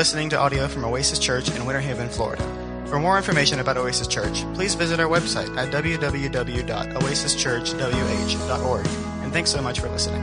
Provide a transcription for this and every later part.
listening to audio from Oasis Church in Winter Haven, Florida. For more information about Oasis Church, please visit our website at www.oasischurchwh.org. And thanks so much for listening.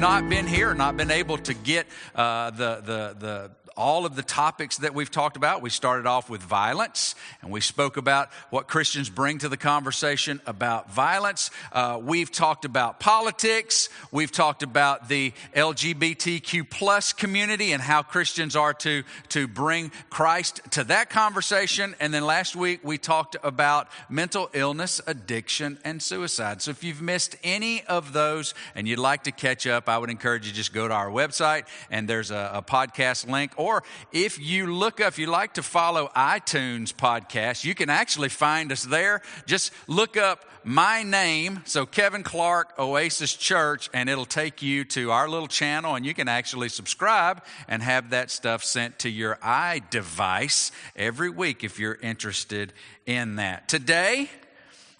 not been here, not been able to get uh, the, the, the all of the topics that we've talked about. We started off with violence, and we spoke about what Christians bring to the conversation about violence. Uh, we've talked about politics. We've talked about the LGBTQ plus community and how Christians are to, to bring Christ to that conversation. And then last week, we talked about mental illness, addiction, and suicide. So if you've missed any of those and you'd like to catch up, I would encourage you just go to our website, and there's a, a podcast link or or if you look up, if you like to follow iTunes podcast, you can actually find us there. Just look up my name, so Kevin Clark, Oasis Church, and it'll take you to our little channel, and you can actually subscribe and have that stuff sent to your iDevice every week if you're interested in that. Today,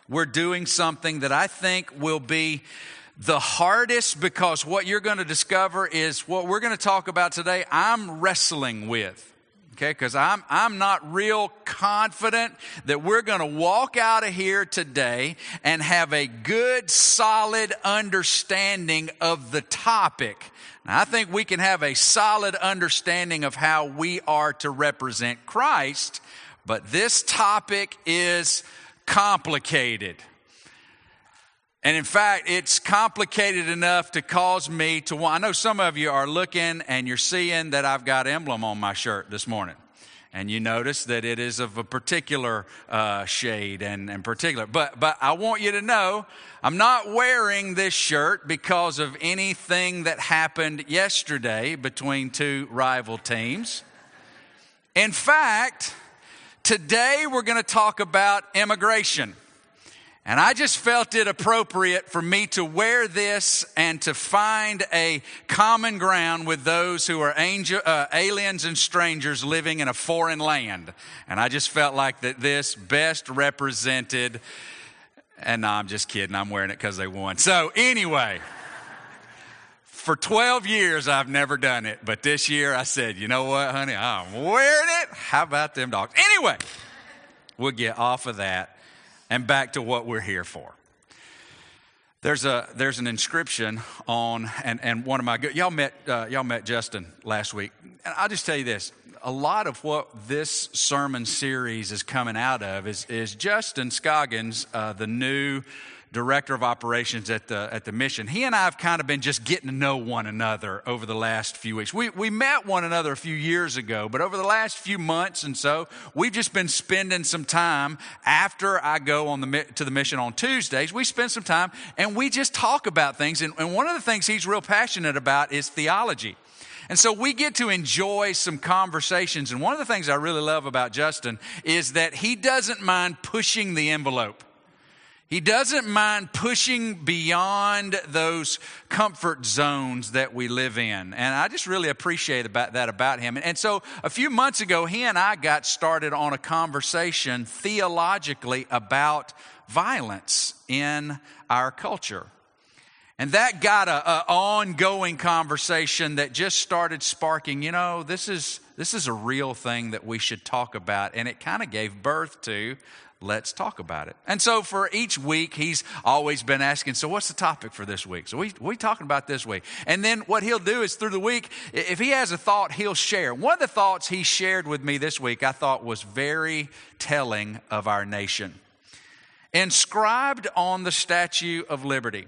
we're doing something that I think will be the hardest because what you're going to discover is what we're going to talk about today, I'm wrestling with. Okay, because I'm, I'm not real confident that we're going to walk out of here today and have a good, solid understanding of the topic. Now, I think we can have a solid understanding of how we are to represent Christ, but this topic is complicated. And in fact, it's complicated enough to cause me to want. I know some of you are looking and you're seeing that I've got emblem on my shirt this morning. And you notice that it is of a particular uh, shade and, and particular. But, but I want you to know I'm not wearing this shirt because of anything that happened yesterday between two rival teams. In fact, today we're going to talk about immigration. And I just felt it appropriate for me to wear this and to find a common ground with those who are angel, uh, aliens and strangers living in a foreign land. And I just felt like that this best represented, and no, I'm just kidding, I'm wearing it because they won. So, anyway. For 12 years, I've never done it, but this year I said, you know what, honey, I'm wearing it. How about them dogs? Anyway, we'll get off of that and back to what we're here for. There's a there's an inscription on and and one of my good y'all met uh, y'all met Justin last week and I'll just tell you this a lot of what this sermon series is coming out of is is Justin Scoggins uh, the new director of operations at the, at the mission, he and I have kind of been just getting to know one another over the last few weeks. We, we met one another a few years ago, but over the last few months and so, we've just been spending some time after I go on the, to the mission on Tuesdays. We spend some time and we just talk about things. And, and one of the things he's real passionate about is theology. And so we get to enjoy some conversations. And one of the things I really love about Justin is that he doesn't mind pushing the envelope. He doesn't mind pushing beyond those comfort zones that we live in. And I just really appreciate about that about him. And so a few months ago, he and I got started on a conversation theologically about violence in our culture. And that got a, ongoing conversation that just started sparking, you know, this is, this is a real thing that we should talk about. And it kind of gave birth to let's talk about it. And so for each week, he's always been asking, so what's the topic for this week? So we, we talking about this week. And then what he'll do is through the week, if he has a thought, he'll share. One of the thoughts he shared with me this week, I thought was very telling of our nation. Inscribed on the Statue of Liberty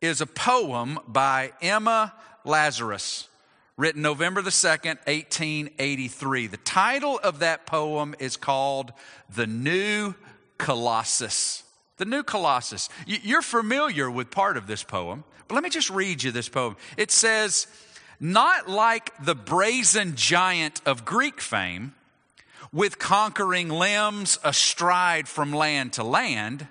is a poem by Emma Lazarus written November the 2nd, 1883. The title of that poem is called The New Colossus. The New Colossus. You're familiar with part of this poem, but let me just read you this poem. It says, Not like the brazen giant of Greek fame, with conquering limbs astride from land to land,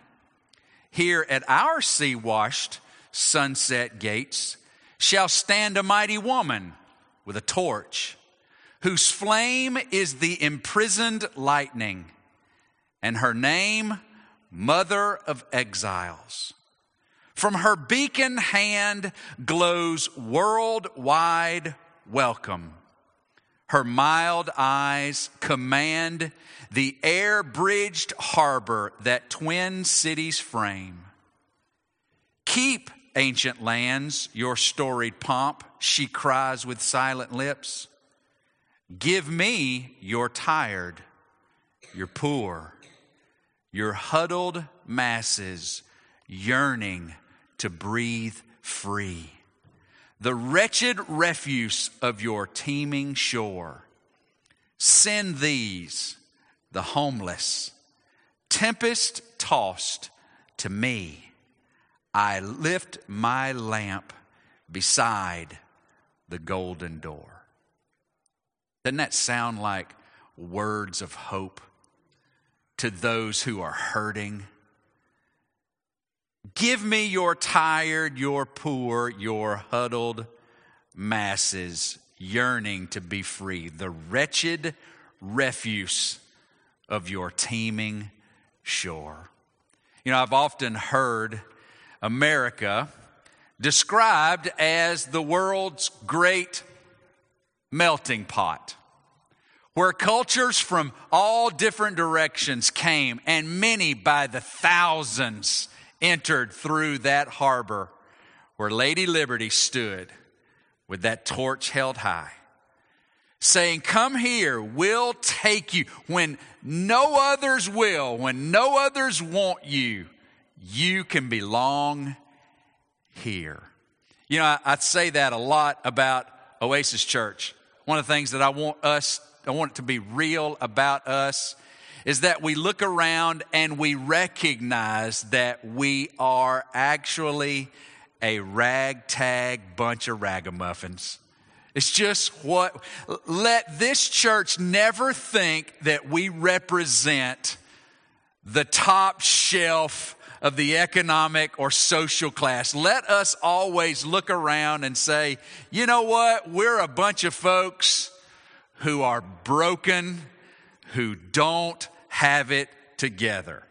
here at our sea washed sunset gates shall stand a mighty woman with a torch, whose flame is the imprisoned lightning, and her name, mother of exiles. From her beacon hand glows worldwide welcome. Her mild eyes command the air bridged harbor that twin cities frame. Keep, ancient lands, your storied pomp, she cries with silent lips. Give me your tired, your poor, your huddled masses yearning to breathe free. The wretched refuse of your teeming shore. Send these, the homeless, tempest tossed, to me. I lift my lamp beside the golden door. Doesn't that sound like words of hope to those who are hurting? Give me your tired, your poor, your huddled masses yearning to be free, the wretched refuse of your teeming shore. You know, I've often heard America described as the world's great melting pot, where cultures from all different directions came, and many by the thousands entered through that harbor where Lady Liberty stood with that torch held high, saying, Come here, we'll take you. When no others will, when no others want you, you can belong here. You know, I, I say that a lot about Oasis Church. One of the things that I want us, I want it to be real about us is that we look around and we recognize that we are actually a ragtag bunch of ragamuffins. It's just what, let this church never think that we represent the top shelf of the economic or social class. Let us always look around and say, you know what? We're a bunch of folks who are broken, who don't have it together.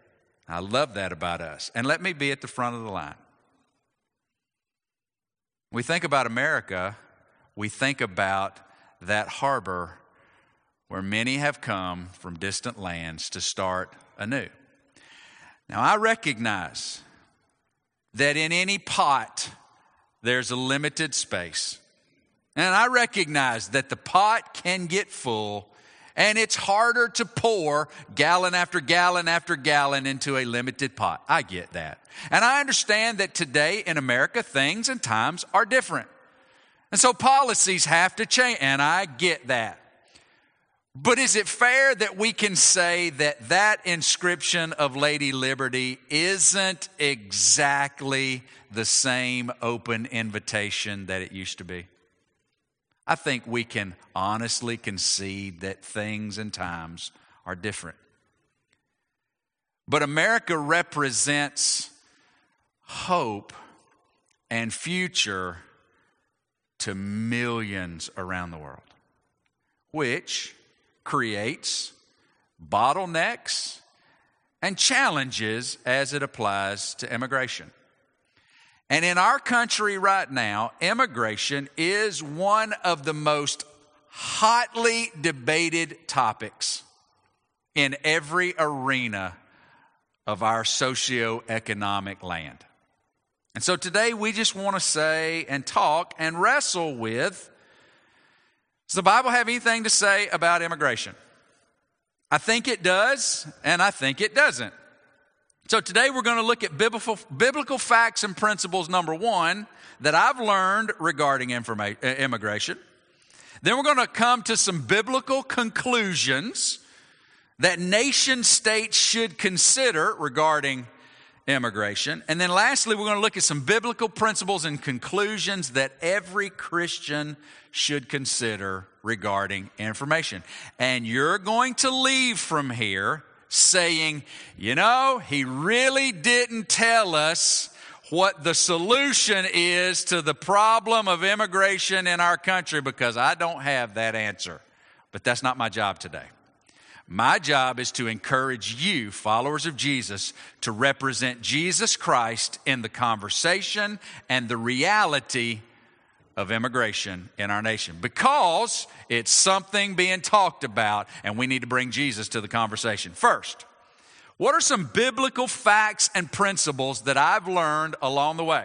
I love that about us. And let me be at the front of the line. We think about America, we think about that harbor where many have come from distant lands to start anew. Now, I recognize that in any pot, there's a limited space. And I recognize that the pot can get full and it's harder to pour gallon after gallon after gallon into a limited pot. I get that. And I understand that today in America, things and times are different. And so policies have to change, and I get that. But is it fair that we can say that that inscription of Lady Liberty isn't exactly the same open invitation that it used to be? I think we can honestly concede that things and times are different. But America represents hope and future to millions around the world, which creates bottlenecks and challenges as it applies to immigration. And in our country right now, immigration is one of the most hotly debated topics in every arena of our socio-economic land. And so today we just want to say and talk and wrestle with does the Bible have anything to say about immigration? I think it does, and I think it doesn't. So today we're going to look at biblical, biblical facts and principles, number one, that I've learned regarding immigration. Then we're going to come to some biblical conclusions that nation states should consider regarding immigration. And then lastly, we're going to look at some biblical principles and conclusions that every Christian should consider regarding information. And you're going to leave from here saying, you know, he really didn't tell us what the solution is to the problem of immigration in our country because I don't have that answer. But that's not my job today. My job is to encourage you, followers of Jesus, to represent Jesus Christ in the conversation and the reality of immigration in our nation because it's something being talked about and we need to bring Jesus to the conversation. First, what are some biblical facts and principles that I've learned along the way?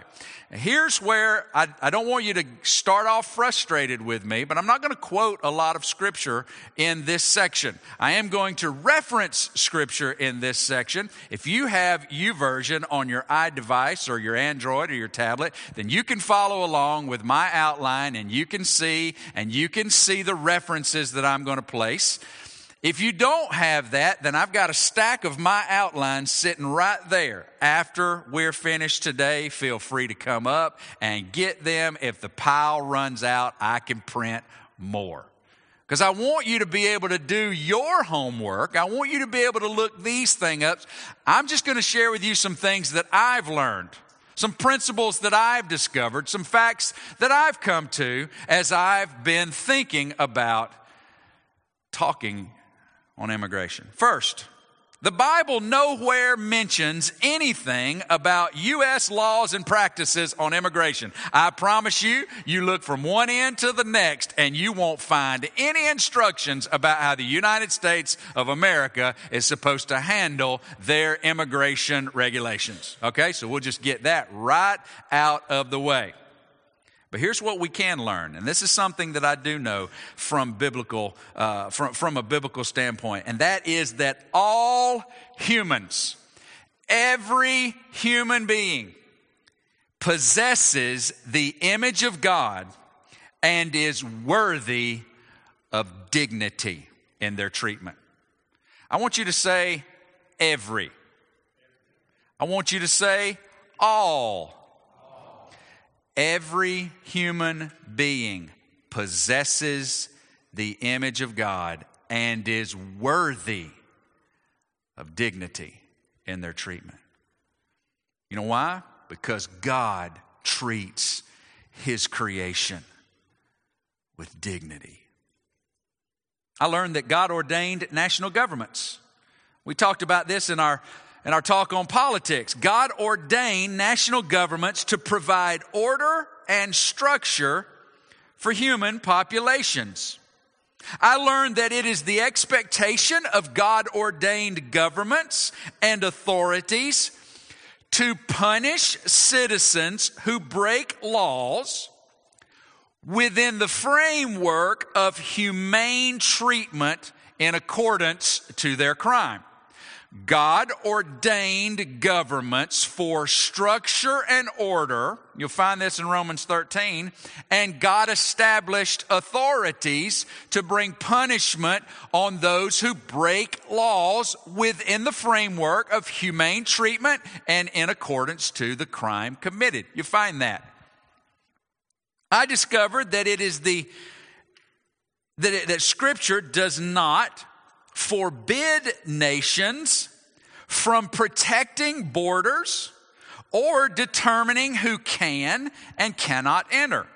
Here's where I, I, don't want you to start off frustrated with me, but I'm not going to quote a lot of scripture in this section. I am going to reference scripture in this section. If you have YouVersion on your iDevice or your Android or your tablet, then you can follow along with my outline and you can see and you can see the references that I'm going to place. If you don't have that, then I've got a stack of my outlines sitting right there. After we're finished today, feel free to come up and get them. If the pile runs out, I can print more. Because I want you to be able to do your homework. I want you to be able to look these things up. I'm just going to share with you some things that I've learned, some principles that I've discovered, some facts that I've come to as I've been thinking about talking on immigration. First, the Bible nowhere mentions anything about U.S. laws and practices on immigration. I promise you, you look from one end to the next and you won't find any instructions about how the United States of America is supposed to handle their immigration regulations. Okay, so we'll just get that right out of the way. But here's what we can learn, and this is something that I do know from biblical, uh, from, from a biblical standpoint, and that is that all humans, every human being, possesses the image of God and is worthy of dignity in their treatment. I want you to say every. I want you to say all. Every human being possesses the image of God and is worthy of dignity in their treatment. You know why? Because God treats His creation with dignity. I learned that God ordained national governments. We talked about this in our in our talk on politics. God ordained national governments to provide order and structure for human populations. I learned that it is the expectation of God ordained governments and authorities to punish citizens who break laws within the framework of humane treatment in accordance to their crime. God ordained governments for structure and order. You'll find this in Romans 13. And God established authorities to bring punishment on those who break laws within the framework of humane treatment and in accordance to the crime committed. You find that. I discovered that it is the, that, it, that scripture does not forbid nations from protecting borders or determining who can and cannot enter.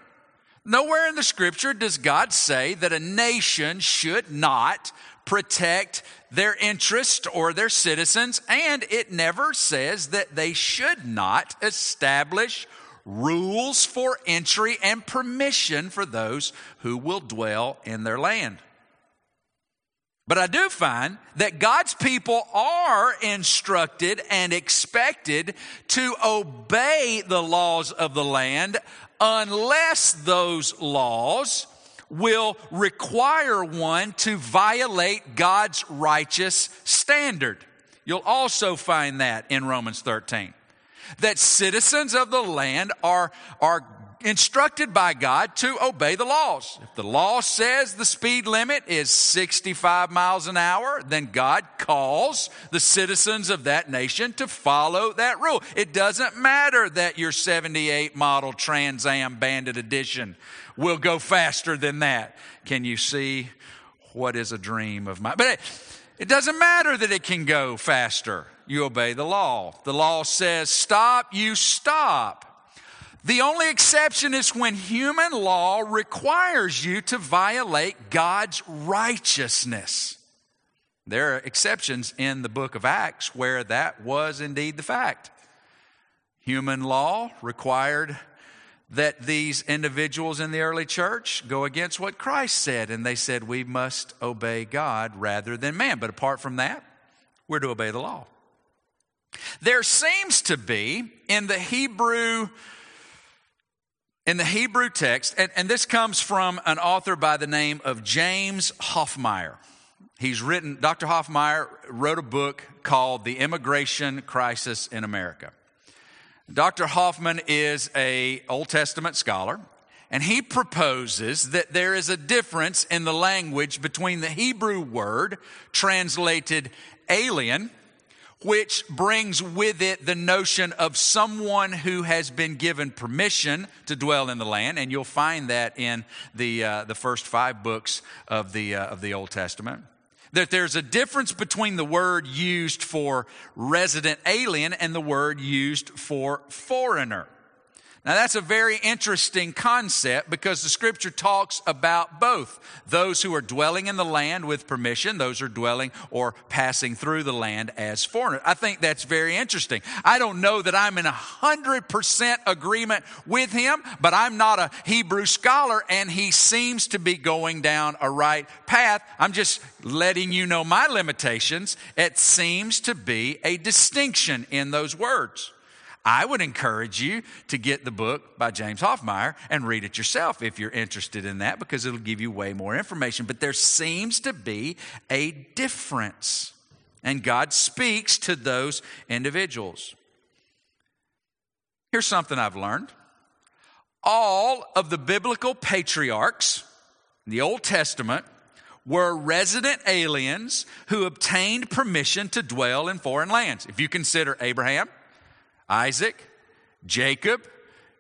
Nowhere in the scripture does God say that a nation should not protect their interest or their citizens, and it never says that they should not establish rules for entry and permission for those who will dwell in their land. But I do find that God's people are instructed and expected to obey the laws of the land unless those laws will require one to violate God's righteous standard. You'll also find that in Romans 13. That citizens of the land are, are instructed by God to obey the laws. If the law says the speed limit is 65 miles an hour, then God calls the citizens of that nation to follow that rule. It doesn't matter that your 78 model Trans Am Bandit Edition will go faster than that. Can you see what is a dream of mine? But it, it doesn't matter that it can go faster. You obey the law. The law says stop, you stop. The only exception is when human law requires you to violate God's righteousness. There are exceptions in the book of Acts where that was indeed the fact. Human law required that these individuals in the early church go against what Christ said, and they said, We must obey God rather than man. But apart from that, we're to obey the law. There seems to be in the Hebrew in the Hebrew text, and, and, this comes from an author by the name of James Hoffmeier. He's written, Dr. Hoffmeier wrote a book called The Immigration Crisis in America. Dr. Hoffman is a Old Testament scholar, and he proposes that there is a difference in the language between the Hebrew word translated alien, which brings with it the notion of someone who has been given permission to dwell in the land, and you'll find that in the uh, the first five books of the uh, of the Old Testament that there's a difference between the word used for resident alien and the word used for foreigner. Now, that's a very interesting concept because the scripture talks about both those who are dwelling in the land with permission, those who are dwelling or passing through the land as foreigners. I think that's very interesting. I don't know that I'm in 100% agreement with him, but I'm not a Hebrew scholar and he seems to be going down a right path. I'm just letting you know my limitations. It seems to be a distinction in those words. I would encourage you to get the book by James Hoffmeier and read it yourself if you're interested in that because it'll give you way more information. But there seems to be a difference, and God speaks to those individuals. Here's something I've learned all of the biblical patriarchs in the Old Testament were resident aliens who obtained permission to dwell in foreign lands. If you consider Abraham, Isaac, Jacob,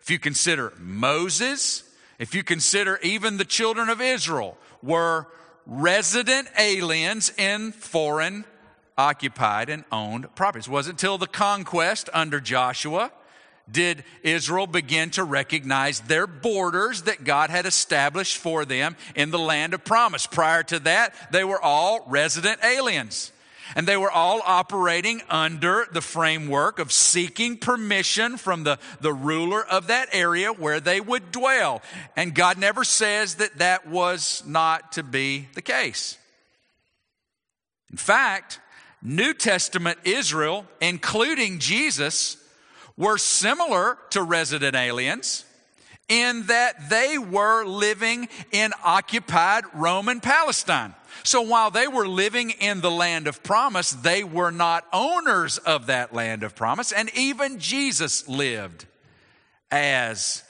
if you consider Moses, if you consider even the children of Israel, were resident aliens in foreign occupied and owned properties. It wasn't until the conquest under Joshua did Israel begin to recognize their borders that God had established for them in the land of promise. Prior to that, they were all resident aliens. And they were all operating under the framework of seeking permission from the, the ruler of that area where they would dwell. And God never says that that was not to be the case. In fact, New Testament Israel, including Jesus, were similar to resident aliens in that they were living in occupied Roman Palestine. So while they were living in the land of promise, they were not owners of that land of promise. And even Jesus lived as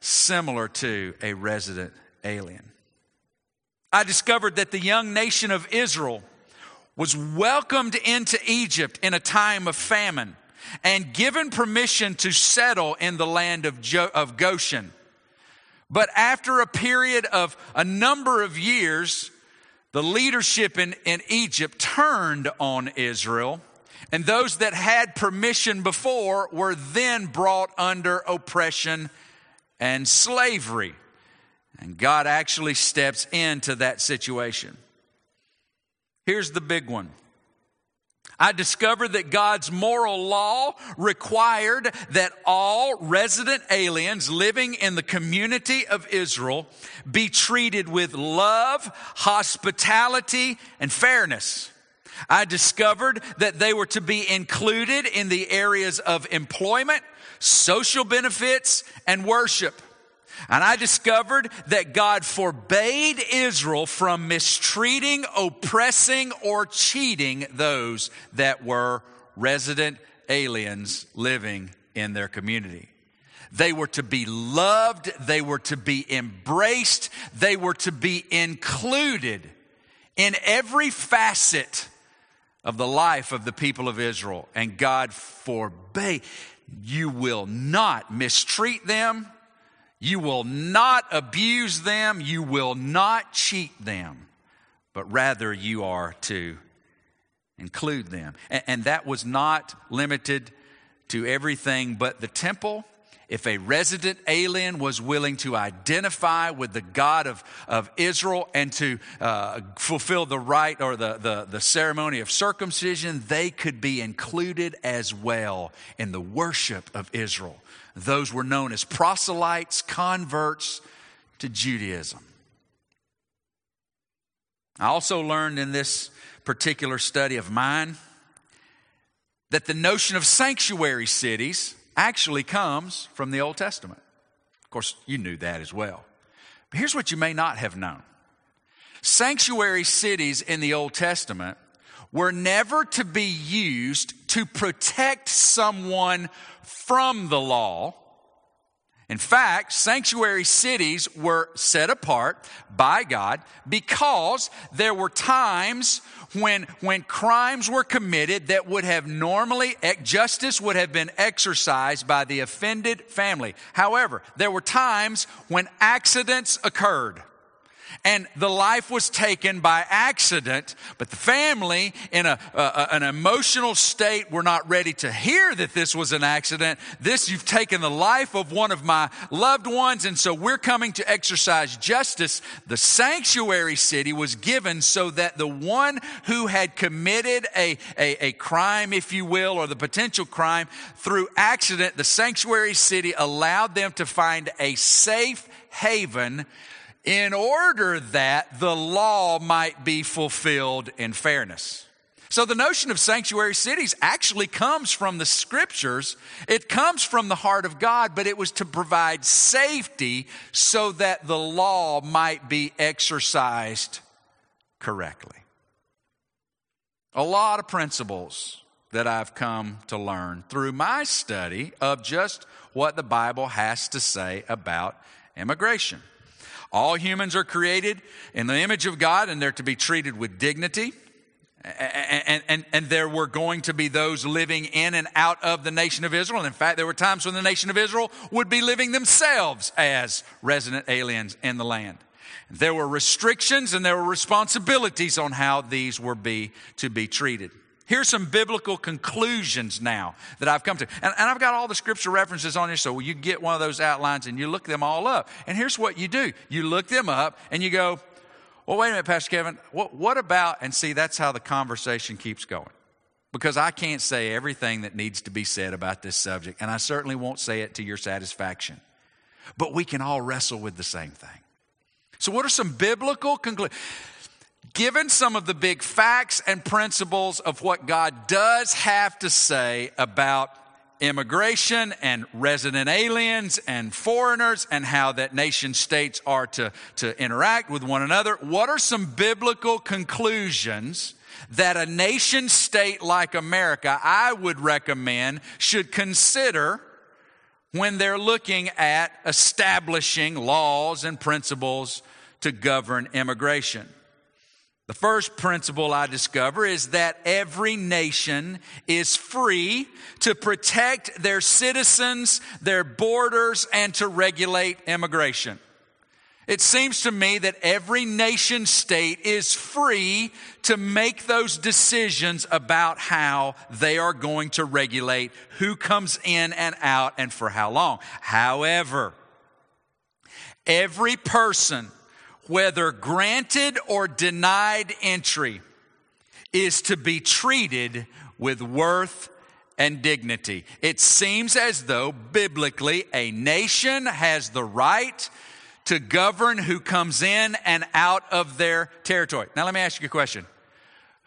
similar to a resident alien. I discovered that the young nation of Israel was welcomed into Egypt in a time of famine and given permission to settle in the land of, jo- of Goshen. But after a period of a number of years, the leadership in, in Egypt turned on Israel, and those that had permission before were then brought under oppression and slavery. And God actually steps into that situation. Here's the big one I discovered that God's moral law required that all resident aliens living in the community of Israel be treated with love, hospitality, and fairness. I discovered that they were to be included in the areas of employment, social benefits, and worship. And I discovered that God forbade Israel from mistreating, oppressing, or cheating those that were resident aliens living in their community. They were to be loved, they were to be embraced, they were to be included in every facet of the life of the people of Israel. And God forbade, you will not mistreat them you will not abuse them. You will not cheat them, but rather you are to include them. And, that was not limited to everything but the temple. if a resident alien was willing to identify with the God of, of Israel and to uh, fulfill the rite or the, the, the ceremony of circumcision, they could be included as well in the worship of Israel. Those were known as proselytes, converts to Judaism. I also learned in this particular study of mine that the notion of sanctuary cities actually comes from the Old Testament. Of course, you knew that as well. But here's what you may not have known sanctuary cities in the Old Testament were never to be used to protect someone from the law in fact, sanctuary cities were set apart by God because there were times when, when crimes were committed that would have normally, justice would have been exercised by the offended family. However, there were times when accidents occurred and the life was taken by accident, but the family, in a, an emotional state, were not ready to hear that this was an accident. This, you've taken the life of one of my loved ones, and so we're coming to exercise justice. The sanctuary city was given so that the one who had committed a, a, a crime, if you will, or the potential crime through accident, the sanctuary city allowed them to find a safe haven in order that the law might be fulfilled in fairness. So the notion of sanctuary cities actually comes from the scriptures. It comes from the heart of God, but it was to provide safety so that the law might be exercised correctly. A lot of principles that I've come to learn through my study of just what the Bible has to say about immigration. All humans are created in the image of God and they're to be treated with dignity. And, and, and, there were going to be those living in and out of the nation of Israel. In fact, there were times when the nation of Israel would be living themselves as resident aliens in the land. There were restrictions and there were responsibilities on how these were be, to be treated. Here's some biblical conclusions now that I've come to. And, and, I've got all the scripture references on here, so you get one of those outlines and you look them all up. And here's what you do you look them up and you go, well, wait a minute, Pastor Kevin, what, what about, and see, that's how the conversation keeps going. Because I can't say everything that needs to be said about this subject, and I certainly won't say it to your satisfaction. But we can all wrestle with the same thing. So, what are some biblical conclusions? Given some of the big facts and principles of what God does have to say about immigration and resident aliens and foreigners and how that nation states are to, to interact with one another, what are some biblical conclusions that a nation state like America, I would recommend, should consider when they're looking at establishing laws and principles to govern immigration? The first principle I discover is that every nation is free to protect their citizens, their borders, and to regulate immigration. It seems to me that every nation state is free to make those decisions about how they are going to regulate who comes in and out and for how long. However, every person whether granted or denied entry, is to be treated with worth and dignity. It seems as though biblically a nation has the right to govern who comes in and out of their territory. Now, let me ask you a question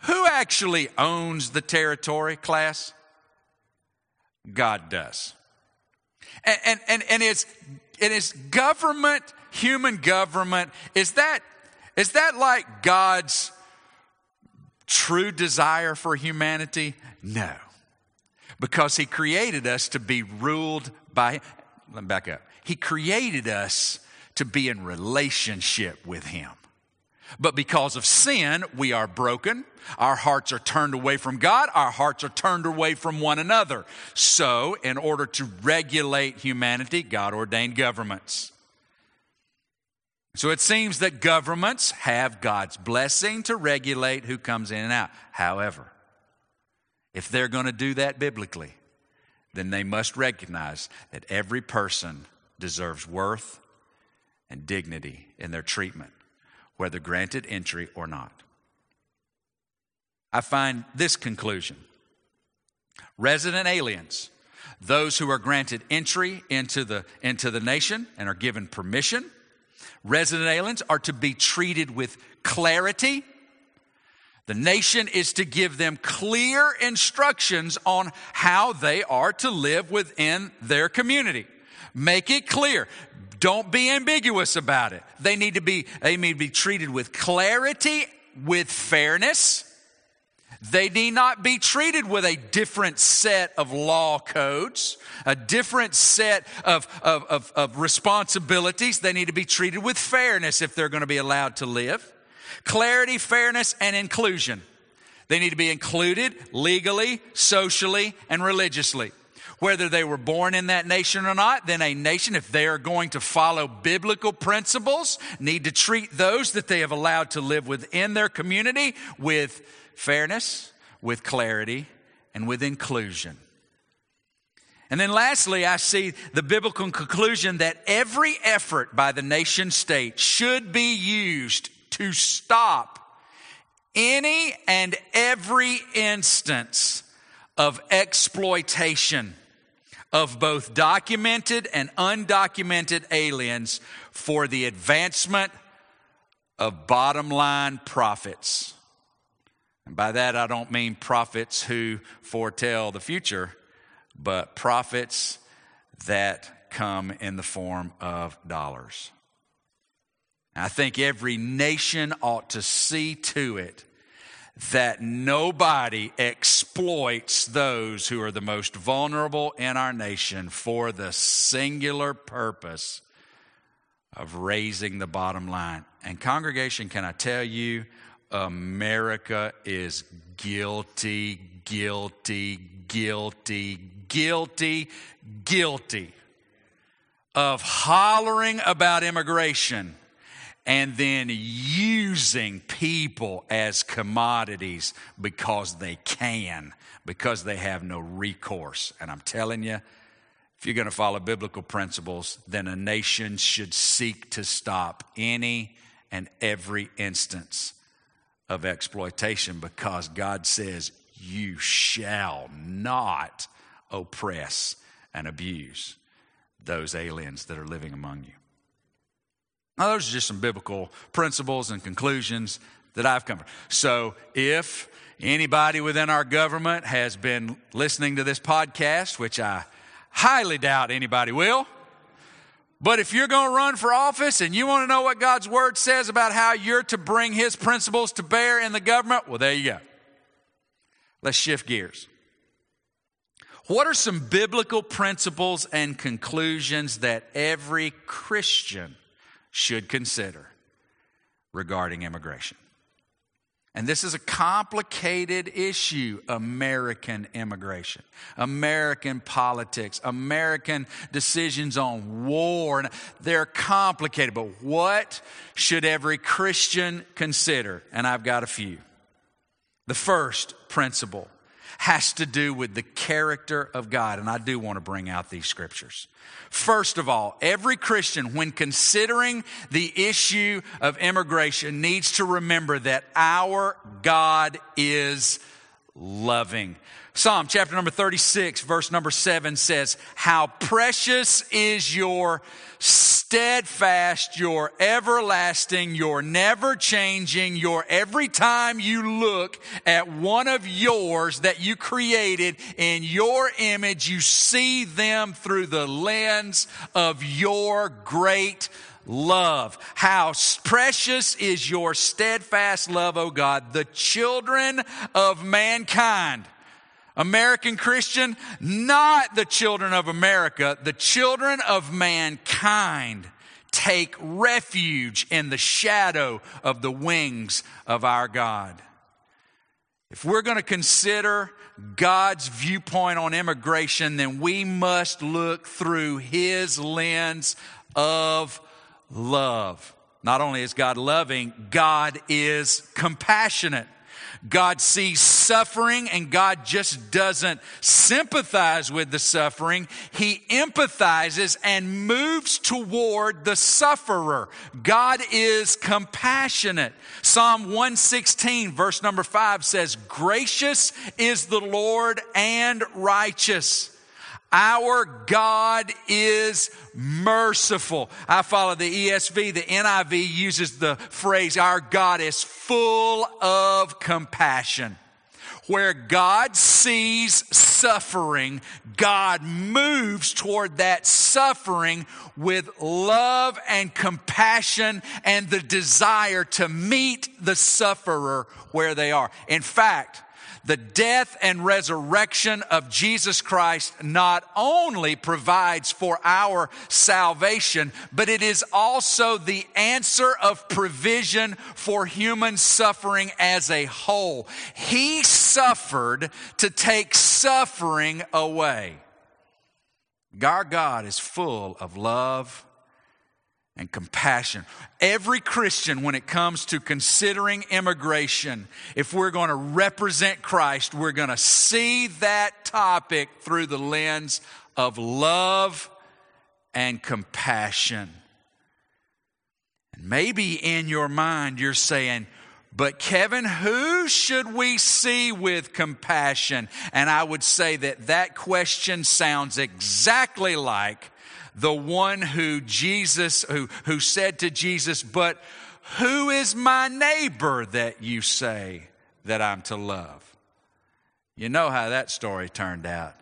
Who actually owns the territory, class? God does. And, and, and, and it's, it is government human government, is that, is that like God's true desire for humanity? No. Because He created us to be ruled by, let me back up. He created us to be in relationship with Him. But because of sin, we are broken. Our hearts are turned away from God. Our hearts are turned away from one another. So, in order to regulate humanity, God ordained governments. So it seems that governments have God's blessing to regulate who comes in and out. However, if they're going to do that biblically, then they must recognize that every person deserves worth and dignity in their treatment, whether granted entry or not. I find this conclusion resident aliens, those who are granted entry into the, into the nation and are given permission, resident aliens are to be treated with clarity. The nation is to give them clear instructions on how they are to live within their community. Make it clear. Don't be ambiguous about it. They need to be, they need to be treated with clarity, with fairness. They need not be treated with a different set of law codes, a different set of, of, of, of, responsibilities. They need to be treated with fairness if they're going to be allowed to live. Clarity, fairness, and inclusion. They need to be included legally, socially, and religiously whether they were born in that nation or not, then a nation, if they are going to follow biblical principles, need to treat those that they have allowed to live within their community with fairness, with clarity, and with inclusion. And then lastly, I see the biblical conclusion that every effort by the nation state should be used to stop any and every instance of exploitation of both documented and undocumented aliens for the advancement of bottom line profits. And by that, I don't mean prophets who foretell the future, but prophets that come in the form of dollars. I think every nation ought to see to it that nobody exploits those who are the most vulnerable in our nation for the singular purpose of raising the bottom line. And, congregation, can I tell you, America is guilty, guilty, guilty, guilty, guilty of hollering about immigration and then using people as commodities because they can, because they have no recourse. And I'm telling you, if you're going to follow biblical principles, then a nation should seek to stop any and every instance of exploitation because God says, You shall not oppress and abuse those aliens that are living among you. Now, those are just some biblical principles and conclusions that I've come from. So, if anybody within our government has been listening to this podcast, which I highly doubt anybody will, but if you're going to run for office and you want to know what God's word says about how you're to bring his principles to bear in the government, well, there you go. Let's shift gears. What are some biblical principles and conclusions that every Christian should consider regarding immigration. And this is a complicated issue American immigration, American politics, American decisions on war. They're complicated, but what should every Christian consider? And I've got a few. The first principle has to do with the character of God. And I do want to bring out these scriptures. First of all, every Christian, when considering the issue of immigration, needs to remember that our God is loving. Psalm chapter number 36, verse number 7 says, How precious is your steadfast, your everlasting, your never changing, your every time you look at one of yours that you created in your image, you see them through the lens of your great love. How precious is your steadfast love, O God, the children of mankind American Christian, not the children of America, the children of mankind take refuge in the shadow of the wings of our God. If we're going to consider God's viewpoint on immigration, then we must look through His lens of love. Not only is God loving, God is compassionate. God sees suffering and God just doesn't sympathize with the suffering. He empathizes and moves toward the sufferer. God is compassionate. Psalm 116 verse number 5 says, gracious is the Lord and righteous. Our God is merciful. I follow the ESV. The NIV uses the phrase, our God is full of compassion. Where God sees suffering, God moves toward that suffering with love and compassion and the desire to meet the sufferer where they are. In fact, the death and resurrection of Jesus Christ not only provides for our salvation, but it is also the answer of provision for human suffering as a whole. He suffered to take suffering away. Our God is full of love and compassion. Every Christian, when it comes to considering immigration, if we're going to represent Christ, we're going to see that topic through the lens of love and compassion. And maybe in your mind you're saying, but Kevin, who should we see with compassion? And I would say that that question sounds exactly like the one who Jesus, who, who said to Jesus, But who is my neighbor that you say that I'm to love? You know how that story turned out.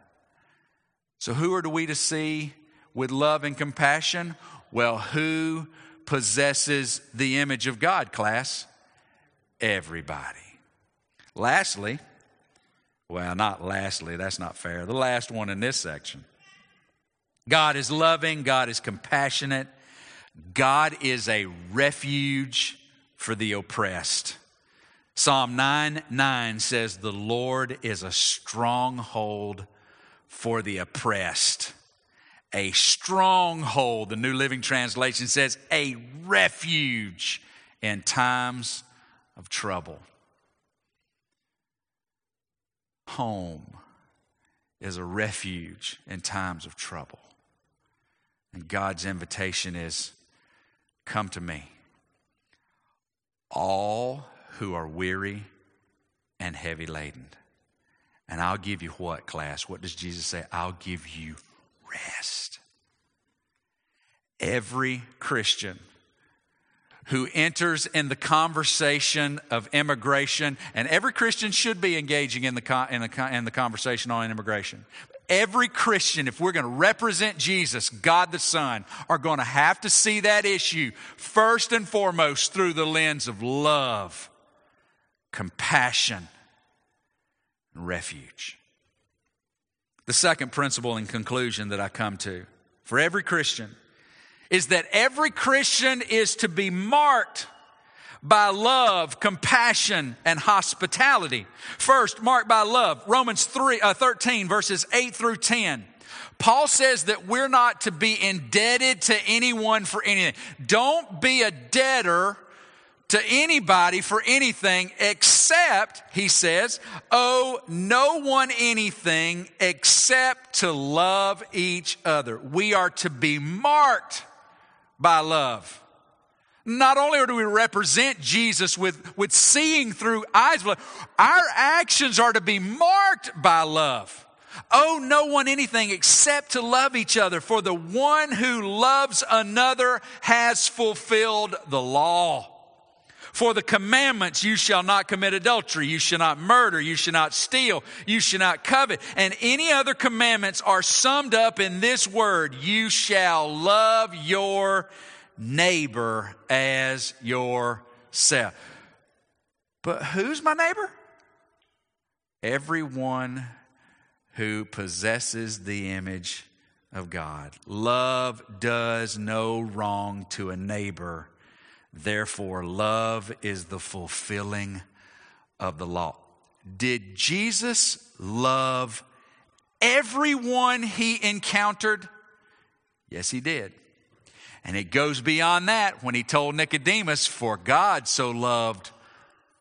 So, who are we to see with love and compassion? Well, who possesses the image of God, class? Everybody. Lastly, well, not lastly, that's not fair. The last one in this section God is loving, God is compassionate, God is a refuge for the oppressed. Psalm 9 9 says, The Lord is a stronghold for the oppressed. A stronghold, the New Living Translation says, a refuge in times of trouble. Home is a refuge in times of trouble. And God's invitation is come to me, all who are weary and heavy laden. And I'll give you what, class? What does Jesus say? I'll give you rest. Every Christian who enters in the conversation of immigration, and every Christian should be engaging in the, in the, in the conversation on immigration. Every Christian, if we're going to represent Jesus, God the Son, are going to have to see that issue first and foremost through the lens of love, compassion, and refuge. The second principle and conclusion that I come to for every Christian is that every Christian is to be marked by love, compassion, and hospitality. First, marked by love. Romans 3, uh, 13, verses 8 through 10. Paul says that we're not to be indebted to anyone for anything. Don't be a debtor to anybody for anything except, he says, owe no one anything except to love each other. We are to be marked by love. Not only do we represent Jesus with, with seeing through eyes of love, our actions are to be marked by love. Owe no one anything except to love each other, for the one who loves another has fulfilled the law. For the commandments, you shall not commit adultery, you shall not murder, you shall not steal, you shall not covet, and any other commandments are summed up in this word, you shall love your neighbor as yourself. But who's my neighbor? Everyone who possesses the image of God. Love does no wrong to a neighbor. Therefore, love is the fulfilling of the law. Did Jesus love everyone he encountered? Yes, he did. And it goes beyond that when he told Nicodemus, For God so loved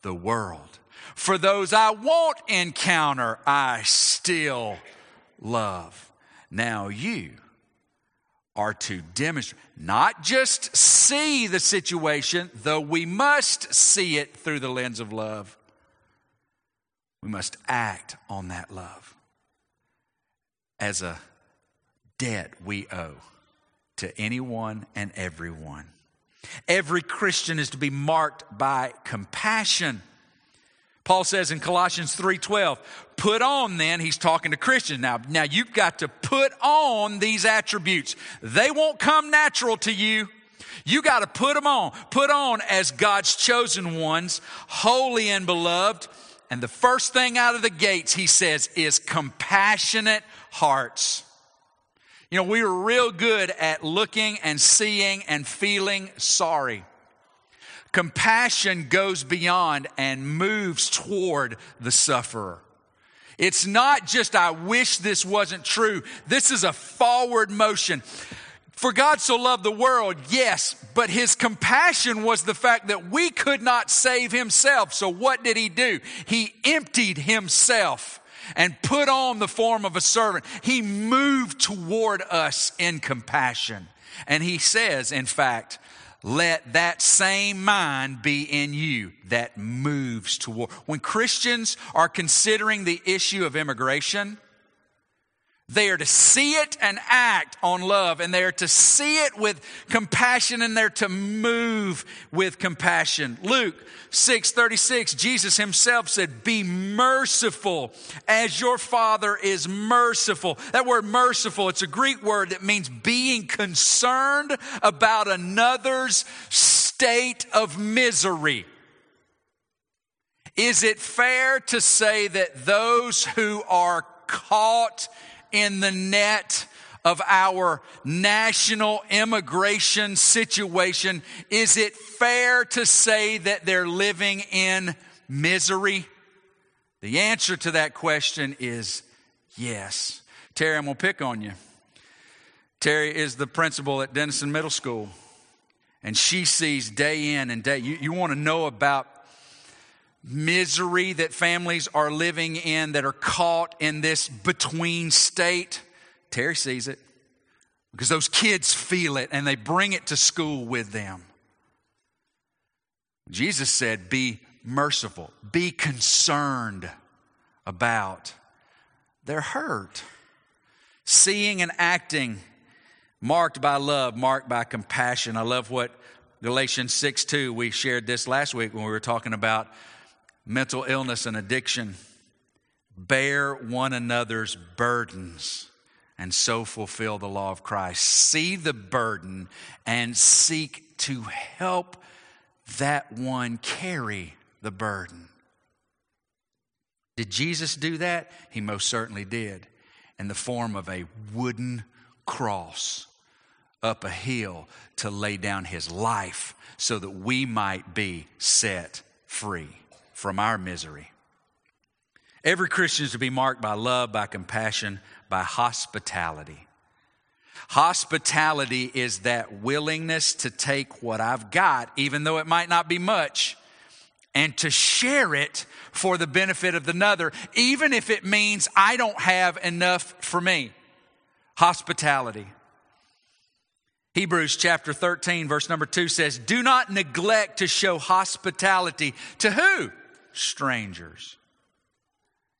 the world. For those I won't encounter, I still love. Now you are to demonstrate, not just see the situation, though we must see it through the lens of love. We must act on that love as a debt we owe to anyone and everyone. Every Christian is to be marked by compassion. Paul says in Colossians 3:12, put on then, he's talking to Christians now. Now you've got to put on these attributes. They won't come natural to you. You got to put them on. Put on as God's chosen ones, holy and beloved. And the first thing out of the gates, he says, is compassionate hearts. You know, we were real good at looking and seeing and feeling sorry. Compassion goes beyond and moves toward the sufferer. It's not just, I wish this wasn't true. This is a forward motion. For God so loved the world, yes, but his compassion was the fact that we could not save himself. So what did he do? He emptied himself and put on the form of a servant. He moved toward us in compassion. And he says, in fact, let that same mind be in you that moves toward. When Christians are considering the issue of immigration, they are to see it and act on love, and they are to see it with compassion, and they're to move with compassion. Luke 6:36, Jesus himself said, "Be merciful as your Father is merciful." That word merciful, it's a Greek word that means being concerned about another's state of misery. Is it fair to say that those who are caught in the net of our national immigration situation, is it fair to say that they're living in misery? The answer to that question is yes. Terry, I'm going to pick on you. Terry is the principal at Denison Middle School, and she sees day in and day. You, you want to know about misery that families are living in that are caught in this between state. Terry sees it because those kids feel it and they bring it to school with them. Jesus said, Be merciful, be concerned about their hurt. Seeing and acting marked by love, marked by compassion. I love what Galatians 6 2, we shared this last week when we were talking about mental illness and addiction, bear one another's burdens and so fulfill the law of Christ. See the burden and seek to help that one carry the burden. Did Jesus do that? He most certainly did, in the form of a wooden cross up a hill to lay down his life so that we might be set free from our misery. Every Christian is to be marked by love, by compassion, by hospitality. Hospitality is that willingness to take what I've got, even though it might not be much, and to share it for the benefit of another, even if it means I don't have enough for me. Hospitality. Hebrews chapter 13, verse number 2 says, Do not neglect to show hospitality to who? Strangers.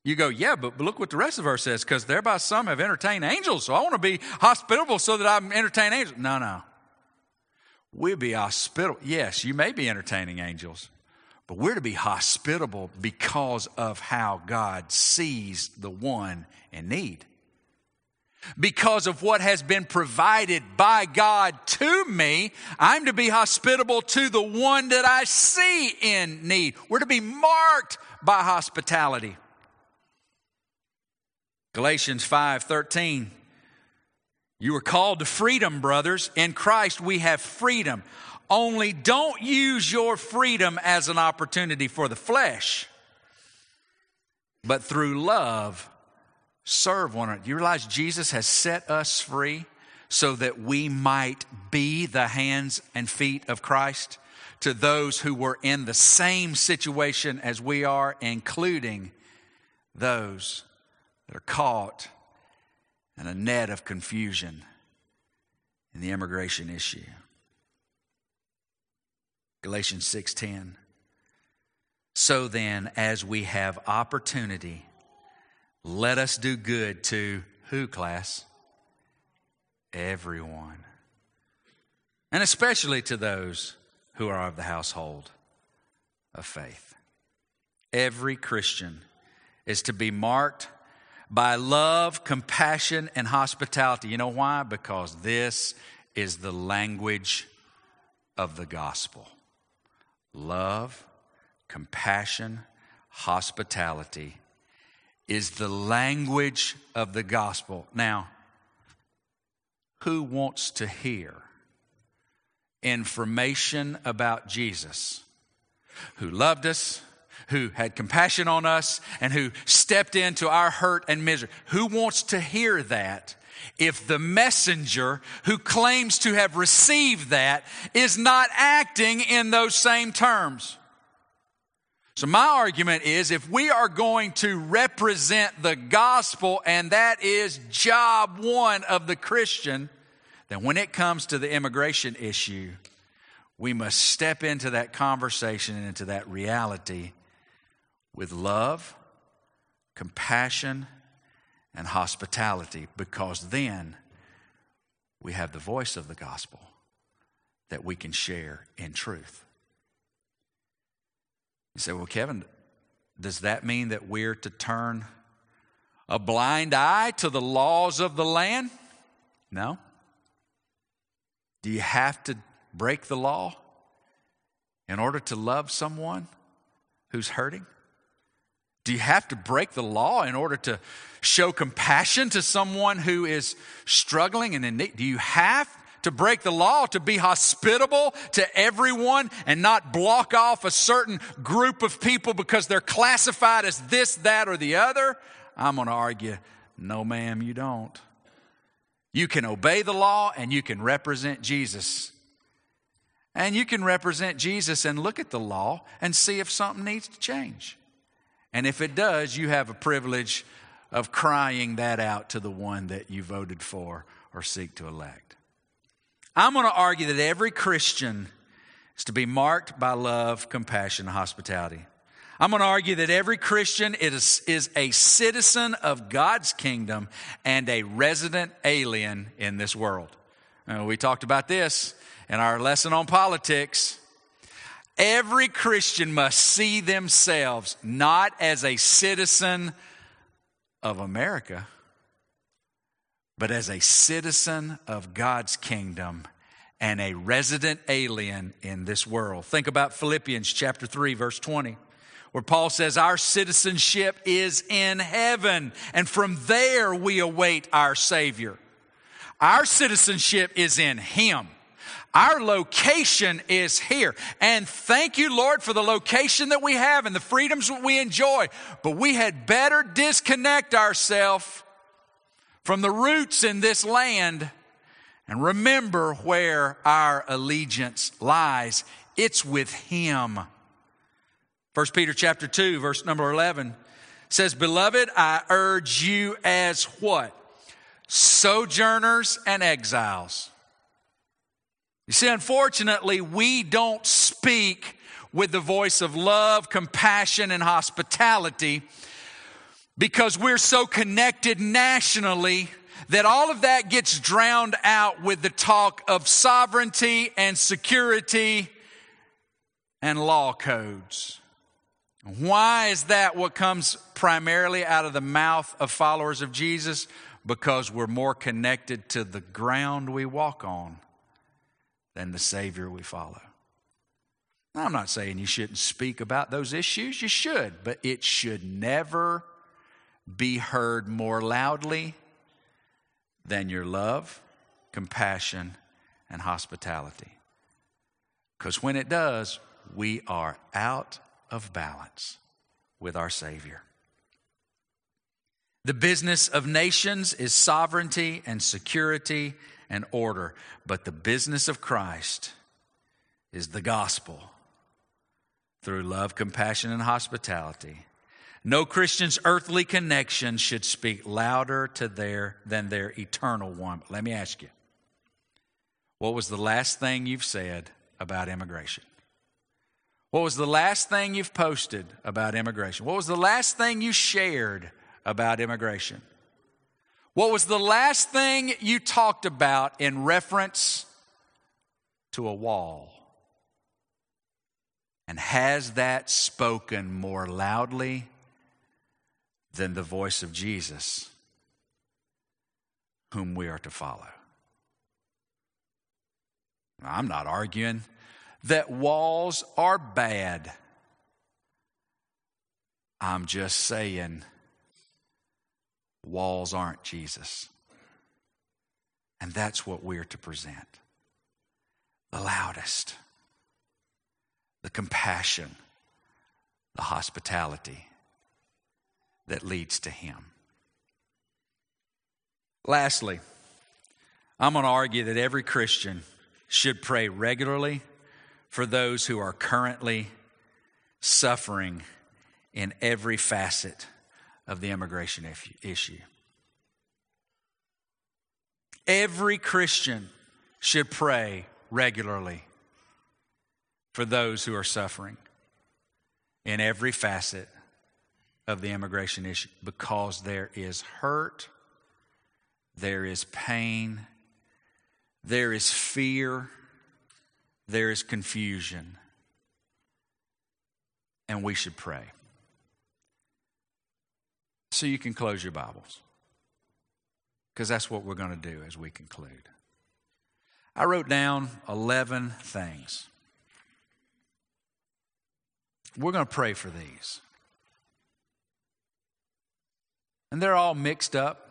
You go, yeah, but, look what the rest of verse says, because thereby some have entertained angels. So I want to be hospitable so that I'm entertaining angels. No, no. We'll be hospitable. Yes, you may be entertaining angels, but we're to be hospitable because of how God sees the one in need. Because of what has been provided by God to me, I'm to be hospitable to the one that I see in need. We're to be marked by hospitality. Galatians 5:13 You are called to freedom, brothers. In Christ we have freedom. Only don't use your freedom as an opportunity for the flesh, but through love serve one another. You realize Jesus has set us free so that we might be the hands and feet of Christ? to those who were in the same situation as we are, including those that are caught in a net of confusion in the immigration issue. Galatians 6:10 So then as we have opportunity let us do good to who class everyone and especially to those who are of the household of faith. Every Christian is to be marked by love, compassion, and hospitality. You know why? Because this is the language of the gospel love, compassion, hospitality is the language of the gospel. Now, who wants to hear information about Jesus, who loved us, who had compassion on us, and who stepped into our hurt and misery. Who wants to hear that if the messenger who claims to have received that is not acting in those same terms? So, my argument is if we are going to represent the gospel, and that is job one of the Christian, then when it comes to the immigration issue, we must step into that conversation and into that reality with love, compassion, and hospitality because then we have the voice of the gospel that we can share in truth. You say, well, Kevin, does that mean that we're to turn a blind eye to the laws of the land? No. Do you have to break the law in order to love someone who's hurting? Do you have to break the law in order to show compassion to someone who is struggling and in need? Do you have to break the law to be hospitable to everyone and not block off a certain group of people because they're classified as this, that, or the other? I'm going to argue, no, ma'am, you don't. You can obey the law and you can represent Jesus. And you can represent Jesus and look at the law and see if something needs to change. And if it does, you have a privilege of crying that out to the one that you voted for or seek to elect. I'm going to argue that every Christian is to be marked by love, compassion, and hospitality. I'm going to argue that every Christian is, is a citizen of God's kingdom and a resident alien in this world. We talked about this in our lesson on politics. Every Christian must see themselves not as a citizen of America, but as a citizen of God's kingdom and a resident alien in this world. Think about Philippians chapter 3 verse 20 where Paul says, Our citizenship is in heaven, and from there we await our Savior. Our citizenship is in Him. Our location is here. And thank you, Lord, for the location that we have and the freedoms that we enjoy. But we had better disconnect ourselves from the roots in this land and remember where our allegiance lies. It's with Him. 1 Peter chapter 2, verse number 11 says, Beloved, I urge you as what? Sojourners and exiles. You see, unfortunately, we don't speak with the voice of love, compassion, and hospitality because we're so connected nationally that all of that gets drowned out with the talk of sovereignty and security and law codes. Why is that what comes primarily out of the mouth of followers of Jesus? Because we're more connected to the ground we walk on than the Savior we follow. I'm not saying you shouldn't speak about those issues, you should, but it should never be heard more loudly than your love, compassion, and hospitality. Because when it does, we are out of balance with our Savior. The business of nations is sovereignty and security and order, but the business of Christ is the gospel through love, compassion, and hospitality. No Christian's earthly connection should speak louder to their than their eternal one. Let me ask you. What was the last thing you've said about immigration? What was the last thing you've posted about immigration? What was the last thing you shared about immigration? What was the last thing you talked about in reference to a wall? And has that spoken more loudly than the voice of Jesus, whom we are to follow? I'm not arguing that walls are bad. I'm just saying walls aren't Jesus. And that's what we're to present the loudest, the compassion, the hospitality that leads to Him. Lastly, I'm going to argue that every Christian should pray regularly for those who are currently suffering in every facet of the immigration issue. Every Christian should pray regularly for those who are suffering in every facet of the immigration issue because there is hurt, there is pain, there is fear, there is confusion, and we should pray. So you can close your Bibles, because that's what we're going to do as we conclude. I wrote down 11 things. We're going to pray for these. And they're all mixed up.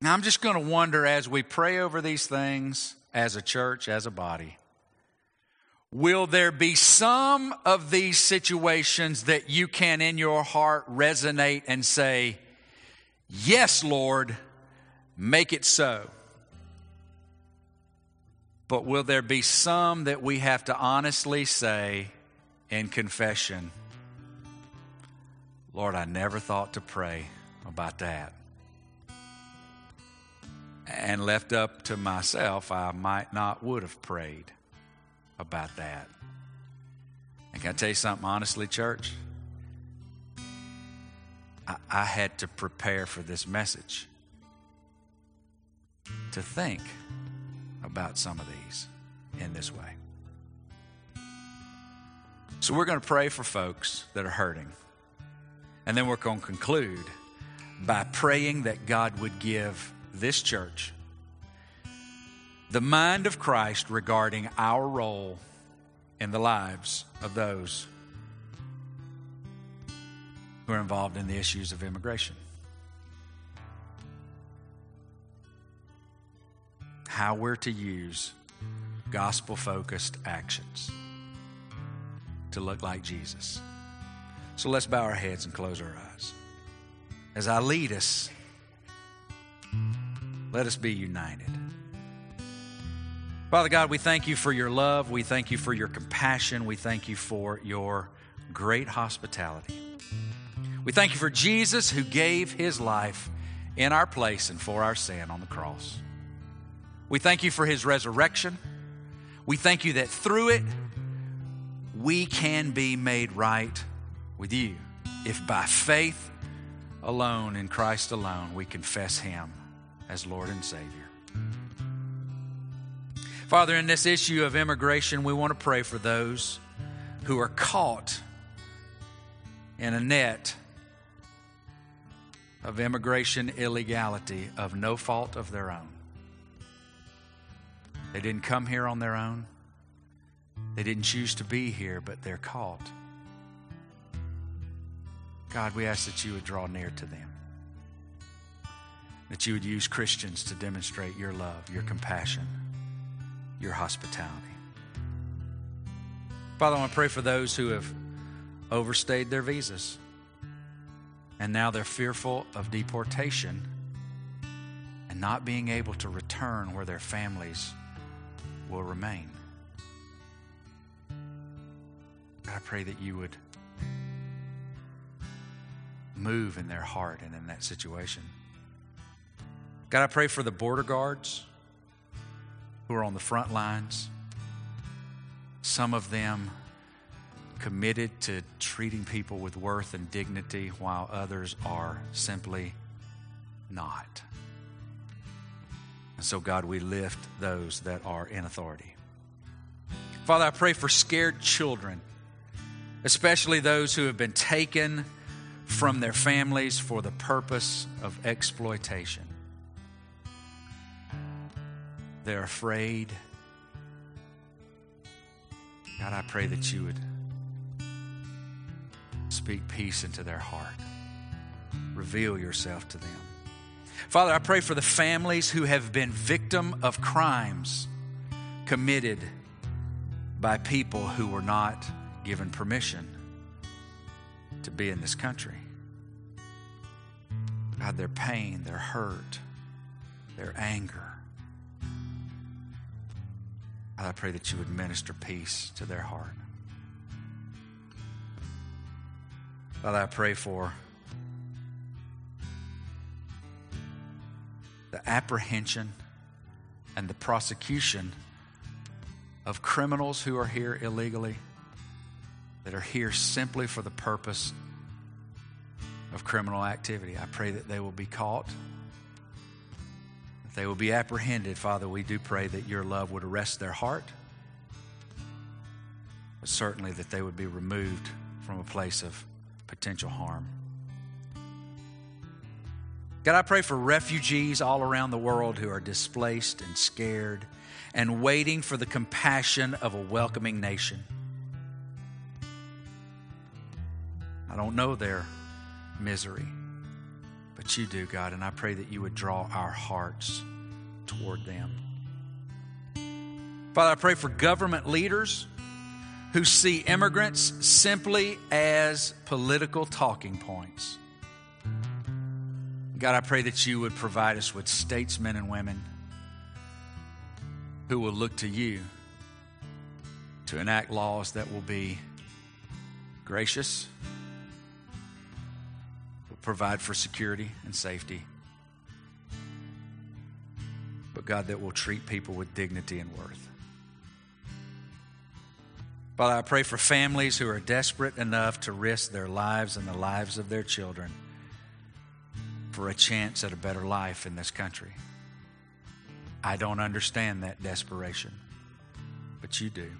Now, I'm just going to wonder as we pray over these things as a church, as a body, will there be some of these situations that you can in your heart resonate and say, Yes, Lord, make it so? But will there be some that we have to honestly say in confession, Lord, I never thought to pray about that? and left up to myself, I might not would have prayed about that. And can I tell you something honestly, church? I, I had to prepare for this message to think about some of these in this way. So we're going to pray for folks that are hurting. And then we're going to conclude by praying that God would give this church the mind of Christ regarding our role in the lives of those who are involved in the issues of immigration. How we're to use gospel focused actions to look like Jesus. So let's bow our heads and close our eyes. As I lead us, let us be united. Father God, we thank you for your love. We thank you for your compassion. We thank you for your great hospitality. We thank you for Jesus who gave his life in our place and for our sin on the cross. We thank you for his resurrection. We thank you that through it, we can be made right with you if by faith alone in Christ alone we confess him as Lord and Savior. Father, in this issue of immigration, we want to pray for those who are caught in a net of immigration illegality of no fault of their own. They didn't come here on their own. They didn't choose to be here, but they're caught. God, we ask that you would draw near to them that you would use Christians to demonstrate your love, your compassion, your hospitality. Father, I want to pray for those who have overstayed their visas and now they're fearful of deportation and not being able to return where their families will remain. God, I pray that you would move in their heart and in that situation. God, I pray for the border guards who are on the front lines. Some of them committed to treating people with worth and dignity, while others are simply not. And so, God, we lift those that are in authority. Father, I pray for scared children, especially those who have been taken from their families for the purpose of exploitation. They're afraid. God, I pray that you would speak peace into their heart, reveal yourself to them. Father, I pray for the families who have been victim of crimes committed by people who were not given permission to be in this country. God, their pain, their hurt, their anger. God, I pray that you would minister peace to their heart. Father, I pray for the apprehension and the prosecution of criminals who are here illegally, that are here simply for the purpose of criminal activity. I pray that they will be caught, that they will be apprehended. Father, we do pray that your love would arrest their heart, but certainly that they would be removed from a place of potential harm. God, I pray for refugees all around the world who are displaced and scared and waiting for the compassion of a welcoming nation. Don't know their misery, but you do, God, and I pray that you would draw our hearts toward them. Father, I pray for government leaders who see immigrants simply as political talking points. God, I pray that you would provide us with statesmen and women who will look to you to enact laws that will be gracious, provide for security and safety, but God, that will treat people with dignity and worth. Father, I pray for families who are desperate enough to risk their lives and the lives of their children for a chance at a better life in this country. I don't understand that desperation, but you do.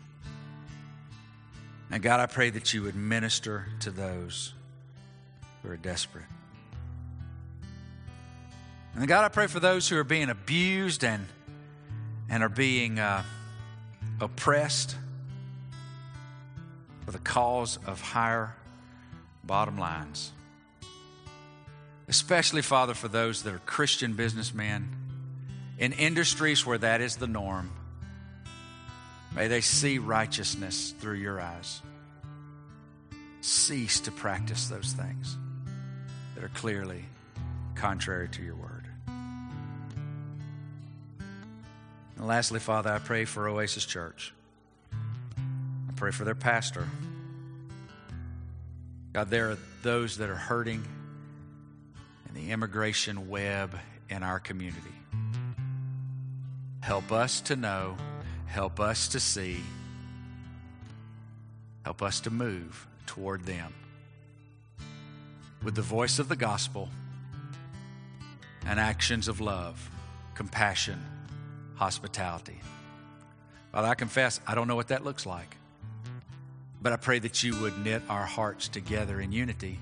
And God, I pray that you would minister to those who are desperate. And God, I pray for those who are being abused and, and are being uh, oppressed for the cause of higher bottom lines especially, Father, for those that are Christian businessmen in industries where that is the norm. May they see righteousness through your eyes. Cease to practice those things that are clearly contrary to your word. And lastly, Father, I pray for Oasis Church. I pray for their pastor. God, there are those that are hurting in the immigration web in our community. Help us to know, help us to see, help us to move toward them with the voice of the gospel and actions of love, compassion, hospitality. Father, I confess I don't know what that looks like, but I pray that you would knit our hearts together in unity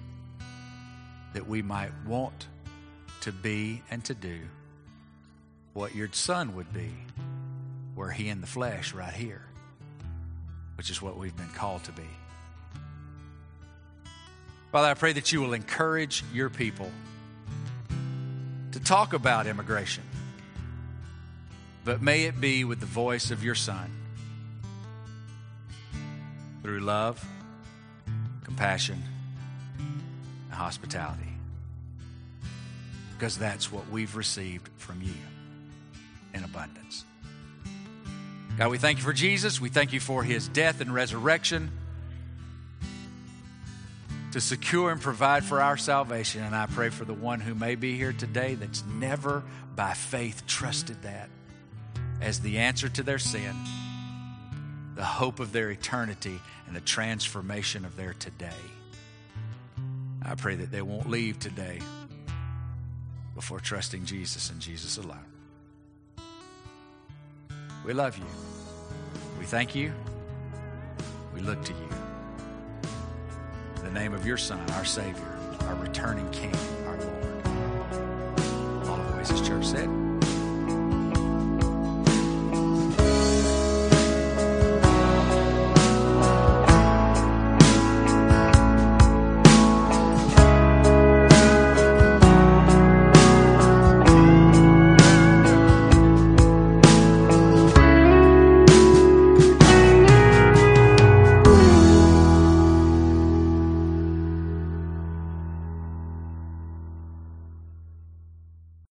that we might want to be and to do what your son would be, were he in the flesh right here, which is what we've been called to be. Father, I pray that you will encourage your people to talk about immigration, but may it be with the voice of your son through love, compassion, and hospitality because that's what we've received from you in abundance. God, we thank you for Jesus. We thank you for his death and resurrection to secure and provide for our salvation. And I pray for the one who may be here today that's never by faith trusted that as the answer to their sin, the hope of their eternity, and the transformation of their today. I pray that they won't leave today before trusting Jesus and Jesus alone. We love you. We thank you. We look to you. In the name of your Son, our Savior, our returning King, our Lord. All of Oasis Church said.